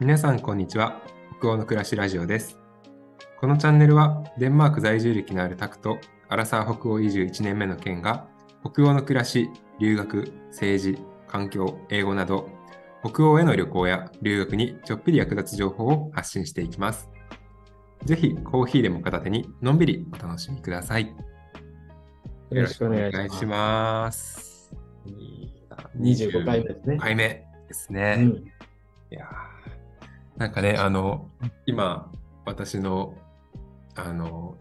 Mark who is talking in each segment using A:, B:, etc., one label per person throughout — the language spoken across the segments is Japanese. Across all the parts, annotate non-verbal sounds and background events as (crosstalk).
A: 皆さんこんにちは。北欧の暮らしラジオです。このチャンネルはデンマーク在住歴のあるタクとアラサー北欧移住1年目の県が北欧の暮らし留学政治環境英語など北欧への旅行や留学にちょっぴり役立つ情報を発信していきます。ぜひコーヒーでも片手にのんびりお楽しみください。
B: よろしくお願いし
A: ます。
B: 25回目ですね。
A: 25回目ですね、
B: うん
A: いやーなんかね、あの、今、私の、あの、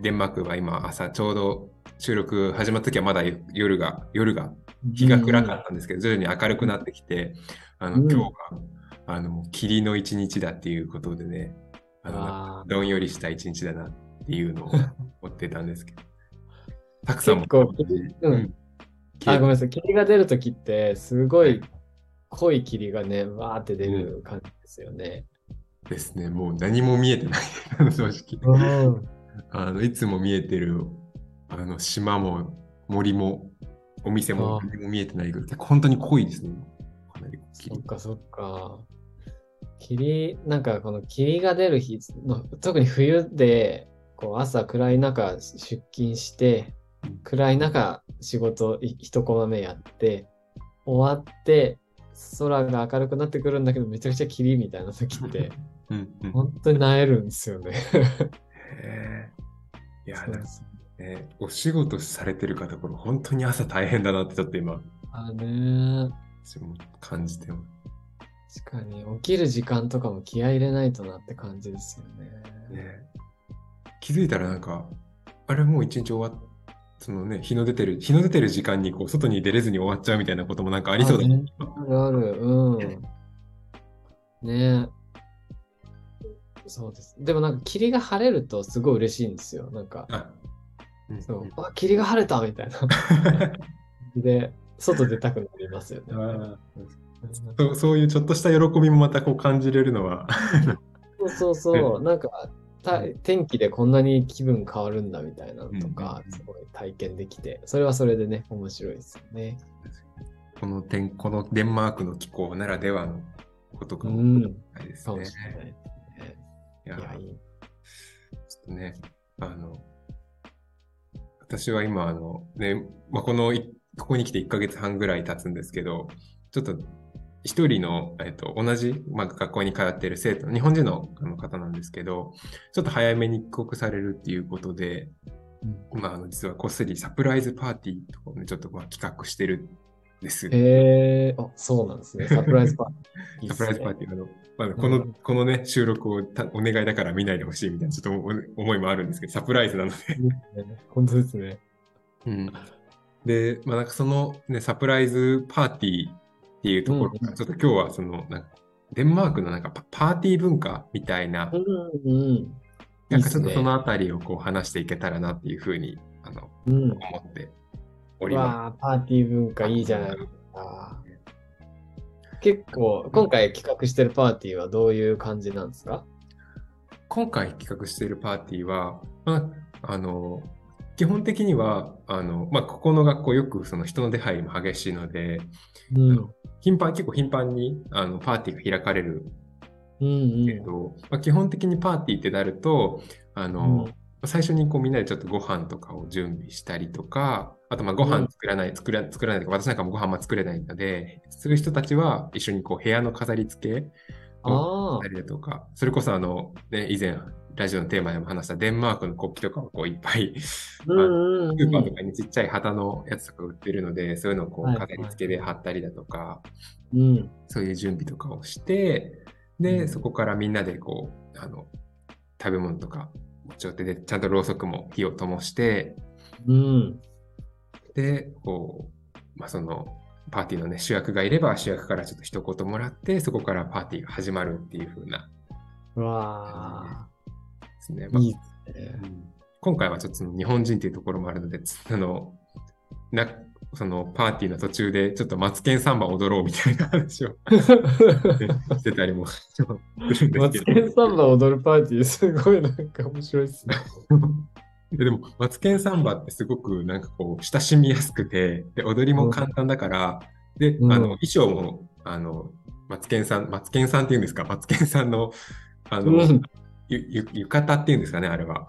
A: デンマークは今、朝、ちょうど収録始まった時はまだ夜が、夜が、日が暗かったんですけど、徐々に明るくなってきて、あの、
B: うん。
A: 今日が、あの、霧の一日だっていうことでね、あの、どんよりした一日だなっていうのを (laughs) 思ってたんですけど、たくさんも、
B: 結構うん。あ、ごめんなさい。霧が出るときって、すごい濃い霧がね、わーって出る感じですよね。
A: ですね、もう何も見えてない、正直。
B: うん。
A: あのいつも見えてるあの島も森もお店も何も見えてないぐらい、本当に濃いですね。かなり
B: そっかそっか。霧、なんかこの霧が出る日の、特に冬で、こう朝暗い中出勤して、暗い中仕事い一コマ目やって、終わって、空が明るくなってくるんだけど、めちゃくちゃ霧みたいな時って、
A: うんうん
B: 本当に萎えるんですよね。
A: へえいやお仕事されてる方、これ本当に朝大変だなってちょっと今、
B: あね
A: 私も感じてます。
B: 確かに起きる時間とかも気合い入れないとなって感じですよね。
A: ね、気づいたらなんか、あれもう一日終わっそのね、日の出てる、日の出てる時間にこう外に出れずに終わっちゃうみたいなこともなんかありそうだ
B: あ
A: ね。
B: あるある、うん。ねえ。そうです。でもなんか霧が晴れるとすごい嬉しいんですよ。なんか、
A: あうん
B: そう、あ、霧が晴れたみたいな。(laughs) で、外出たくなりますよね。
A: そうそういうちょっとした喜びもまたこう感じれるのは
B: そうそうそう、(laughs) なんか、た天気でこんなに気分変わるんだみたいなのとか
A: うん、
B: すごい体験できて、それはそれでね、面白いですよね。
A: この点このデンマークの気候ならではのことかも
B: うん、
A: ないですね。
B: かもしれないですね。
A: いや
B: いや、いい。
A: ちょっとね、あの、私は今、あの、ね、まあ、このい、ここに来て1ヶ月半ぐらい経つんですけど、ちょっと一人の、えっと、同じ、まあ、学校に通っている生徒、日本人の方なんですけど、ちょっと早めに帰国されるっていうことで、今、あの、実はこっそりサプライズパーティーとかをね、ちょっとまあ企画してるんです。
B: へえー、あ、そうなんですね。(laughs) サプライズパーティーね。
A: サプライズパーティーあの、まあ、この、
B: うん
A: このね、収録をたお願いだから見ないでほしいみたいな、ちょっとお思いもあるんですけど、サプライズなので。
B: 本当ですね。
A: うん、で、まあ、なんかその、ね、サプライズパーティーっていうところから、
B: うん
A: ちょっと今日はその、なんかデンマークのなんかパパーティー文化みたいな、
B: うんうん。
A: なんかちょっとそのあたりをこう話していけたらなっていうふうにあの
B: うん。
A: 思っておりま
B: わあ、パーティー文化いいじゃないですか。結構、今回企画してるパーティーはどういう感じなんですか？
A: す。今回企画しているパーティーは、まあ、あの、基本的には、あの、まあ、ここの学校よくその人の出入りも激しいので、
B: うん。
A: 頻繁、結構頻繁にあのパーティーが開かれる
B: うん
A: けど、まあ、基本的にパーティーってなると、あの、
B: うん。
A: 最初にこうみんなでちょっとご飯とかを準備したりとか、あとまあご飯作らない、作ら作らないとか、私なんかもご飯も作れないので、する人たちは一緒にこう部屋の飾り付けを
B: あ
A: したりだとか、それこそあの、ね、以前ラジオのテーマでも話したデンマークの国旗とかをこういっぱい、
B: あ。うんうん
A: スーパーと
B: う
A: かにちっちゃい旗のやつとか売ってるので、そういうのをこ
B: はい
A: う飾り付けで貼ったりだとか。そういう準備とかをして、で、
B: うん
A: そこからみんなでこう、あの、食べ物とか持ち寄ってで、ちゃんとろうそくも火を灯して、
B: うん。
A: で、こう、まあその、パーティーのね、主役がいれば主役からちょっと一言もらって、そこからパーティーが始まるっていう風な
B: うわあ。
A: ですね。まあ
B: いいですね。
A: うん今回はちょっと日本人っていうところもあるので、つあの、な、そのパーティーの途中でちょっとマツケンサンバ踊ろうみたいな話をね (laughs) してたりもするんです
B: マツ。ケンサンバ踊るパーティー、すごいなんか面白いですね。
A: で (laughs) でも、マツケンサンバってすごくなんかこう、親しみやすくて、で、踊りも簡単だから、で、
B: うん
A: あの、衣装も、あの、マツケンさん、マツケンさんっていうんですか、マツケンさんの、あの、
B: うん
A: ゆゆ浴衣っていうんですかね、あれは。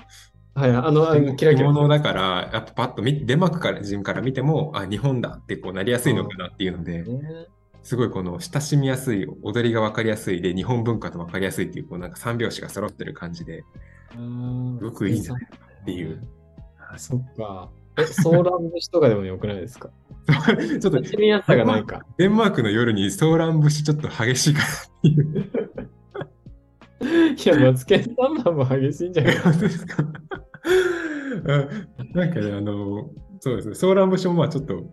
B: はい、あの、あのキラキラ。
A: 着物だから、やっぱパッと見デンマークから人から見ても、あ、日本だってこうなりやすいのかなっていうので、
B: ね
A: すごいこの親しみやすい、踊りが分かりやすいで、日本文化と分かりやすいっていう、こうなんか三拍子が揃ってる感じで、
B: うん
A: すごくいいんじゃないかなっていう。
B: そっか。え、ソーラン節とかでもよくないですか？(laughs)
A: ちょっと
B: 親しみやすさがないか。
A: デンマークの夜にソーラン節ちょっと激しいかなっていう。
B: いや、マツケンサンバも激しいんじゃない？
A: ですか？(laughs) うんなんかね、あの、そうですね、ソーラン節もまあちょっと、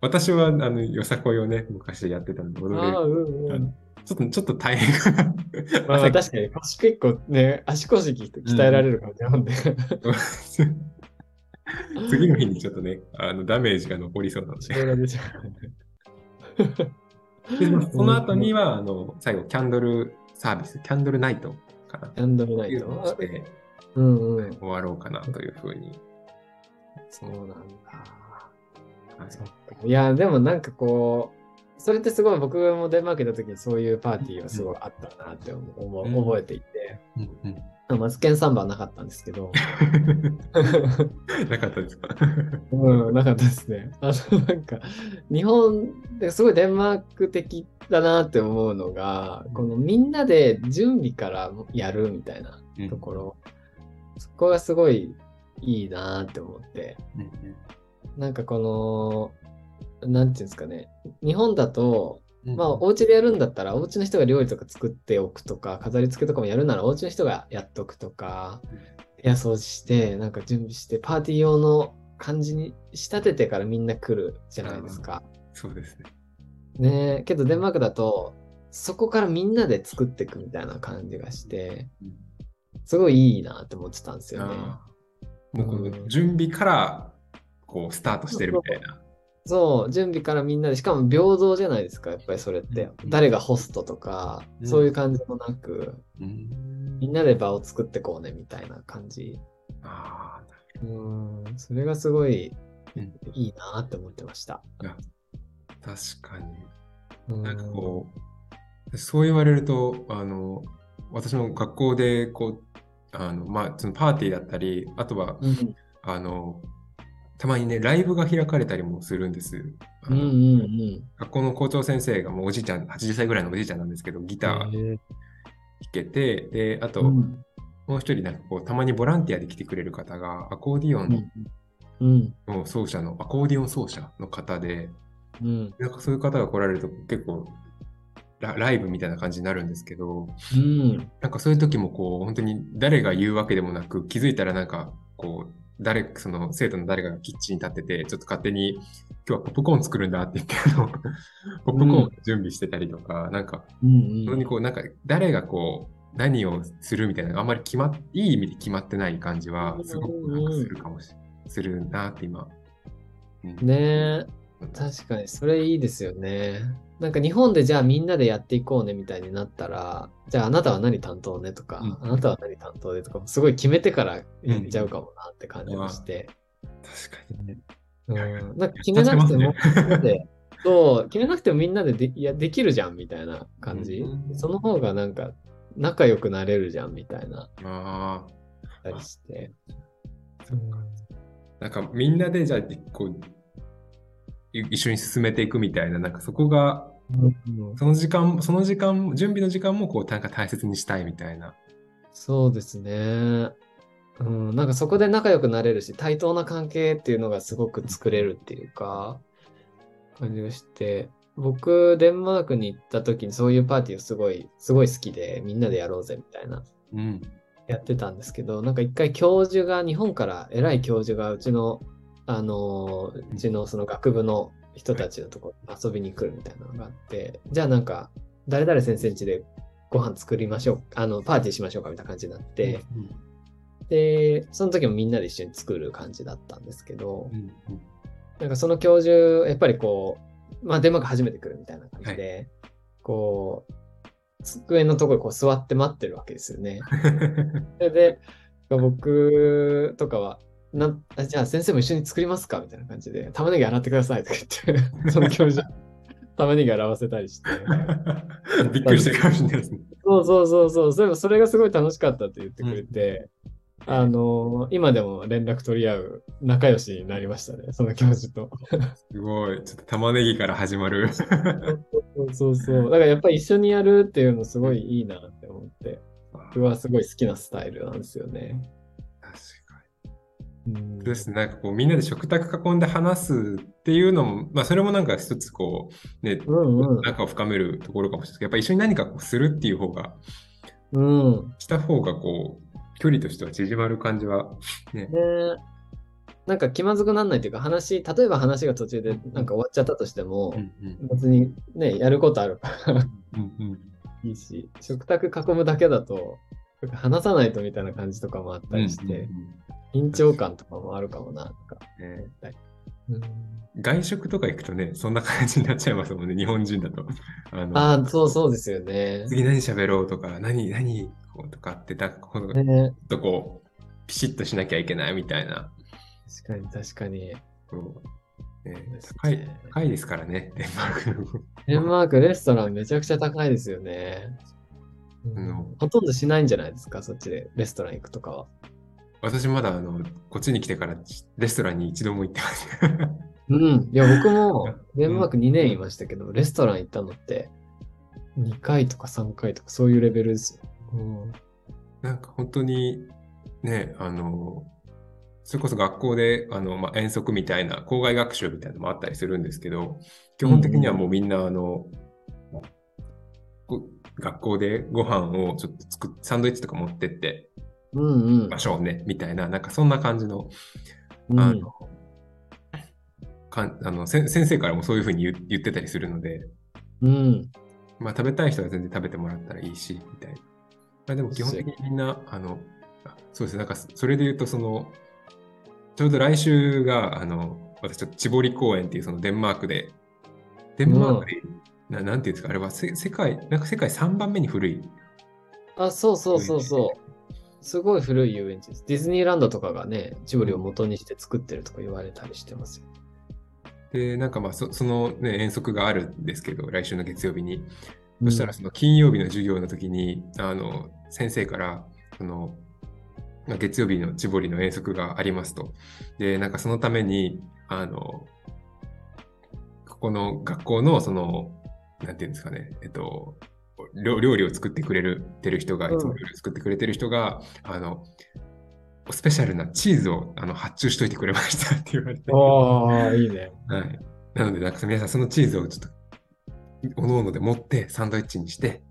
A: 私はあのよさこいをね、昔やってたんで、踊れ。
B: うんうん。
A: ちょっと、(laughs) ちょっと大変かな。
B: まあ、確かに腰結構ね、足腰鍛えられる感じなんで。
A: 次の日にちょっとね、あのダメージが残りそうなので。
B: ソーランでしょ
A: でまあその後には、(laughs) あの、最後、キャンドルサービス、キャンドルナイトかな。
B: キャンドルナイ
A: いうのをし
B: ト。
A: て
B: うんうん。
A: 終わろうかなというふうに。
B: そうなんだ。
A: はい
B: や、でもなんかこう、それってすごい僕もデンマーク行った時にそういうパーティーがすごいあったなって思う、思う
A: うん
B: 覚えていて、
A: うんうん
B: マツケンサンバはなかったんですけど、(laughs)
A: なかったですか？
B: うん、なかったですね。あの、なんか、日本ですごいデンマーク的だなって思うのが、このみんなで準備からやるみたいなところ、そこがすごいいいなって思って、
A: うんうん。
B: なんかこの、なんていうんですかね、日本だと、
A: うん
B: まあ、お家でやるんだったら、お家の人が料理とか作っておくとか、飾り付けとかもやるなら、お家の人がやっとくとか、部屋掃除して、なんか準備して、パーティー用の感じに仕立ててからみんな来るじゃないですか。
A: そうですね。
B: ねえ、けどデンマークだと、そこからみんなで作っていくみたいな感じがして、すごいいいなって思ってたんですよね。
A: もうこの準備からこうスタートしてるみたいな。
B: そう、準備からみんなで、しかも平等じゃないですか、やっぱりそれって。
A: うん
B: 誰がホストとか、
A: うん
B: そういう感じもなく、
A: うん
B: みんなで場を作ってこうね、みたいな感じ。
A: あ
B: うん、それがすごい
A: うん
B: いいなって思ってました。
A: ー確かに。
B: うん
A: なんかこう、そう言われると、あの、私も学校でこう、あの、まあ、そのパーティーだったり、あとは、
B: うん
A: あの、たまにね、ライブが開かれたりもするんです。
B: うんうんうん。
A: 学校の校長先生がもうおじいちゃん、80歳ぐらいのおじいちゃんなんですけど、ギター弾けて、で、あと、
B: うん。
A: もう一人なんかこう、たまにボランティアで来てくれる方が、アコーディオン
B: うん。
A: の奏者の、アコーディオン奏者の方で、
B: うん。
A: なんかそういう方が来られると結構ラ、ライブみたいな感じになるんですけど、
B: うん。
A: なんかそういう時もこう、本当に誰が言うわけでもなく、気づいたらなんか、こう、誰、その生徒の誰かがキッチンに立ってて、ちょっと勝手に、今日はポップコーン作るんだって言って、あの、ポップコーンを準備してたりとか、なんか、
B: うん
A: 本当にこう、なんか、誰がこう、何をするみたいな、あんまり決まっ、いい意味で決まってない感じは、すごくなんかするかもしれするなって今。うん。
B: ねえ、確かにそれいいですよね。なんか日本でじゃあみんなでやっていこうねみたいになったら、じゃああなたは何担当ねとか、
A: うん
B: あなたは何担当でとか、すごい決めてからやっちゃうかもなって感じがして。
A: 確かにね。
B: うん、なんか決めなくても、
A: ね
B: みんなで (laughs) そう、決めなくてもみんなででいやできるじゃんみたいな感じ。
A: うん
B: その方がなんか仲良くなれるじゃんみたいな、
A: あ
B: たりして。
A: あ、なんかみんなでじゃあ、こう、い一緒に進めていくみたいな、なんかそこが、
B: うん
A: その時間、その時間、準備の時間もこう、なんか大切にしたいみたいな。
B: そうですね。うん、なんかそこで仲良くなれるし、対等な関係っていうのがすごく作れるっていうか、感じがして、僕、デンマークに行った時にそういうパーティーをすごい、すごい好きで、みんなでやろうぜみたいな、
A: うん。
B: やってたんですけど、なんか一回教授が、日本から偉い教授がうちの、あのー、うちのその学部の人たちのところに遊びに来るみたいなのがあって、じゃあなんか、誰々先生家でご飯作りましょう、あの、パーティーしましょうかみたいな感じになって、
A: うん
B: で、その時もみんなで一緒に作る感じだったんですけど
A: う、んうん。
B: なんかその教授、やっぱりこう、まあ、デンマーク初めて来るみたいな感じで、こう、机のところにこう座って待ってるわけですよね。そ (laughs) れで、僕とかは、なあじゃあ先生も一緒に作りますか？みたいな感じで、玉ねぎ洗ってくださいとか言って、(laughs) その教授、(laughs) 玉ねぎ洗わせたりして。(laughs)
A: びっくりしたかもしれないですね。
B: そうそうそうそう。それそれがすごい楽しかったって言ってくれて、あの今でも連絡取り合う仲良しになりましたね、その教授と。
A: すごい。ちょっと玉ねぎから始まる。
B: そうそうそう。だからやっぱり一緒にやるっていうのすごいいいなって思って、僕はすごい好きなスタイルなんですよね。
A: ですね。なんかこう、みんなで食卓囲んで話すっていうのも、まあ、それもなんか一つこう、ね、
B: うんうん。
A: 仲を深めるところかもしれないけど、やっぱ一緒に何かこうするっていう方が、
B: うん。
A: した方がこう、距離としては縮まる感じは、ね。
B: ねなんか気まずくならないというか話、例えば話が途中でなんか終わっちゃったとしても
A: う、んうん
B: 別にね、やることあるから
A: うんうん
B: いいし、食卓囲むだけだと、話さないとみたいな感じとかもあったりして、
A: うんうんうん
B: 緊張感とかもあるかもな、とか。
A: ね
B: うん
A: 外食とか行くとね、そんな感じになっちゃいますもんね、日本人だと。あの
B: ああ、そうそうですよね。
A: 次何喋ろうとか、何、何こうとかってた、このちょっ
B: ね
A: とこう、ピシッとしなきゃいけないみたいな。
B: 確かに確かに。
A: ね高い、高いですからね、デンマークの。
B: デンマークレストランめちゃくちゃ高いですよね。うん
A: うん
B: ほとんどしないんじゃないですか、そっちでレストラン行くとかは。
A: 私まだあの、こっちに来てからレストランに一度も行ってます。
B: うん。いや、僕も (laughs) デンマーク2年いましたけど、レストラン行ったのって2回とか3回とかそういうレベルですよ。うん
A: なんか本当にね、あの、それこそ学校であの、まあ、遠足みたいな、校外学習みたいなのもあったりするんですけど、基本的にはもうみんなあの、こ学校でご飯をちょっと作っ、サンドイッチとか持ってって
B: うんうん
A: ましょうね、みたいな、なんかそんな感じの、
B: うん。
A: あの、かんあのせ先生からもそういうふうに言言ってたりするので、
B: うん。
A: まあ食べたい人は全然食べてもらったらいいし、みたいな。まあでも基本的にみんな、あの、あそうですね、なんかそれで言うと、その、ちょうど来週が、あの、私ちょっと千堀公園っていうそのデンマークで、デンマークで、ななんていうんですか、あれはせ世界、なんか世界3番目に古い。
B: あ、そうそうそうそう。すごい古い遊園地です。ディズニーランドとかがね、ジブリを元にして作ってるとか言われたりしてますよ。
A: で、なんかまあそ、そのね、遠足があるんですけど、来週の月曜日に。そしたら、その金曜日の授業の時に、あの、先生から、その、まあ、月曜日の千堀の遠足がありますと。で、なんかそのために、あの、ここの学校の、その、なんていうんですかね、えっと、料料理を作ってくれるてる人が、いつも料理を作ってくれてる人が、あの、スペシャルなチーズをあの発注しといてくれましたって言われて。
B: おー、いいね。
A: はい。なので、なんか皆さんそのチーズをちょっと、おのおので持ってサンドイッチにして、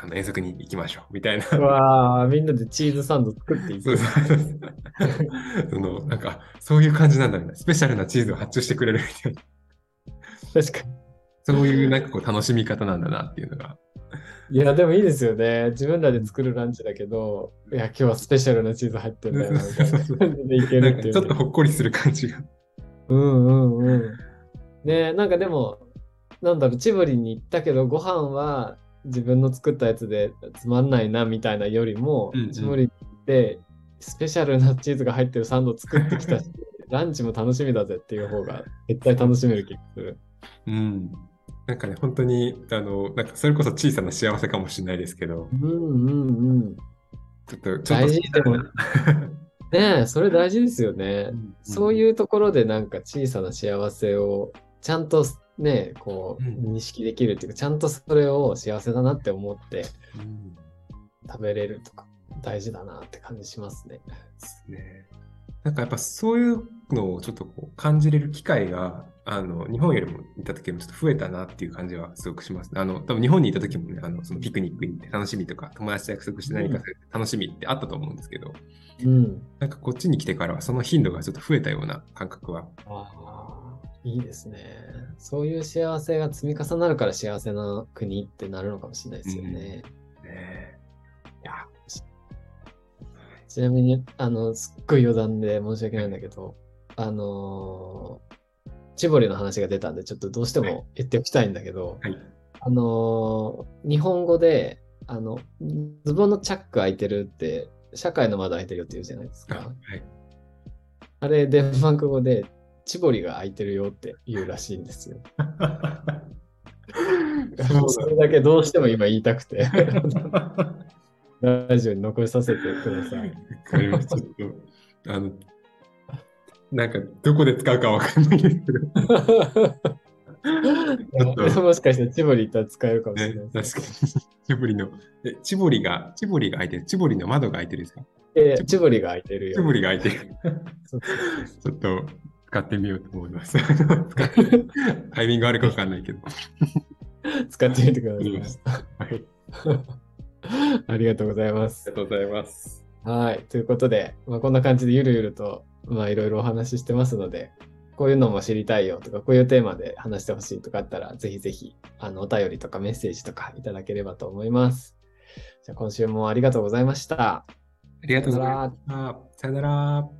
A: あの遠足に行きましょう、みたいな。
B: うわー、みんなでチーズサンド作っていく
A: そう。そうそうその、なんか、そういう感じなんだみたいな。スペシャルなチーズを発注してくれるみたいな。
B: 確かに。
A: そういうなんかこう楽しみ方なんだなっていうのが。
B: いや、でもいいですよね。自分らで作るランチだけど、いや、今日はスペシャルなチーズ入ってんだよな、みたいな感じでいけるっていうね。
A: ちょっとほっこりする感じが。
B: うんうんうん。ねなんかでも、なんだろう、チブリに行ったけど、ご飯は自分の作ったやつでつまんないな、みたいなよりも、
A: うんうん
B: チブリに行って、スペシャルなチーズが入ってるサンド作ってきたし、ランチも楽しみだぜっていう方が絶対楽しめる気がする。
A: うん。なんかね、本当に、あの、なんかそれこそ小さな幸せかもしれないですけど、
B: うんうんうん。
A: ちょっと、ちょっと
B: 大事でもねえ、それ大事ですよね。そう
A: う
B: いうところでなんか小さな幸せをちゃんとね、こう
A: うん
B: 認識できるっていうか、ちゃんとそれを幸せだなって思って
A: ん。うん
B: 食べれるとか大事だなって感じしますね。
A: ですね。なんかやっぱそういうのをちょっとこう感じれる機会が、あの、日本よりもいた時もちょっと増えたなっていう感じはすごくします。あの、多分日本にいた時もね、あの、そのピクニックに行って楽しみとか、友達と約束して何かする楽しみってあったと思うんですけど、
B: うん。
A: なんかこっちに来てからはその頻度がちょっと増えたような感覚は。
B: ああ、いいですね。そういう幸せが積み重なるから幸せな国ってなるのかもしれないですよね。
A: ねえいや、
B: ちなみに、あの、すっごい余談で申し訳ないんだけど、あのーチボリの話が出たんで、ちょっとどうしても言っておきたいんだけど、
A: はい。
B: あのー日本語で、あの、ズボンのチャック開いてるって、社会の窓開いてるよって言うじゃないです
A: あ
B: か。
A: はい。
B: あれ、デンマーク語で、チボリが開いてるよって言うらしいんですよ。(laughs)
A: そ
B: れだけどうしても今言いたくて、ラジオに残させてください。
A: あの、なんか、どこで使うかわかんないですけど。(laughs)
B: もしかしたらチボリ行ったら使えるかもしれ
A: ね
B: ない、です。
A: 確かに。チボリの、え、チボリが、チボリが開いてる。チボリの窓が開いてるんですか？
B: いやいやチボリが開いてるよ。
A: チボリが開いてる。ちょっと使ってみようと思います。(laughs) タイミングあるかわかんないけど。
B: 使ってみてくださ
A: はい。
B: い。(laughs) ありがとうございます
A: あり。がとうございます。
B: はい。ということで、まあ、こんな感じでゆるゆると、まあ、いろいろお話ししてますので、こういうのも知りたいよとか、こういうテーマで話してほしいとかあったら、ぜひぜひ、あの、お便りとかメッセージとかいただければと思います。じゃ、今週もありがとうございました。
A: ありがとうございました。さよなら。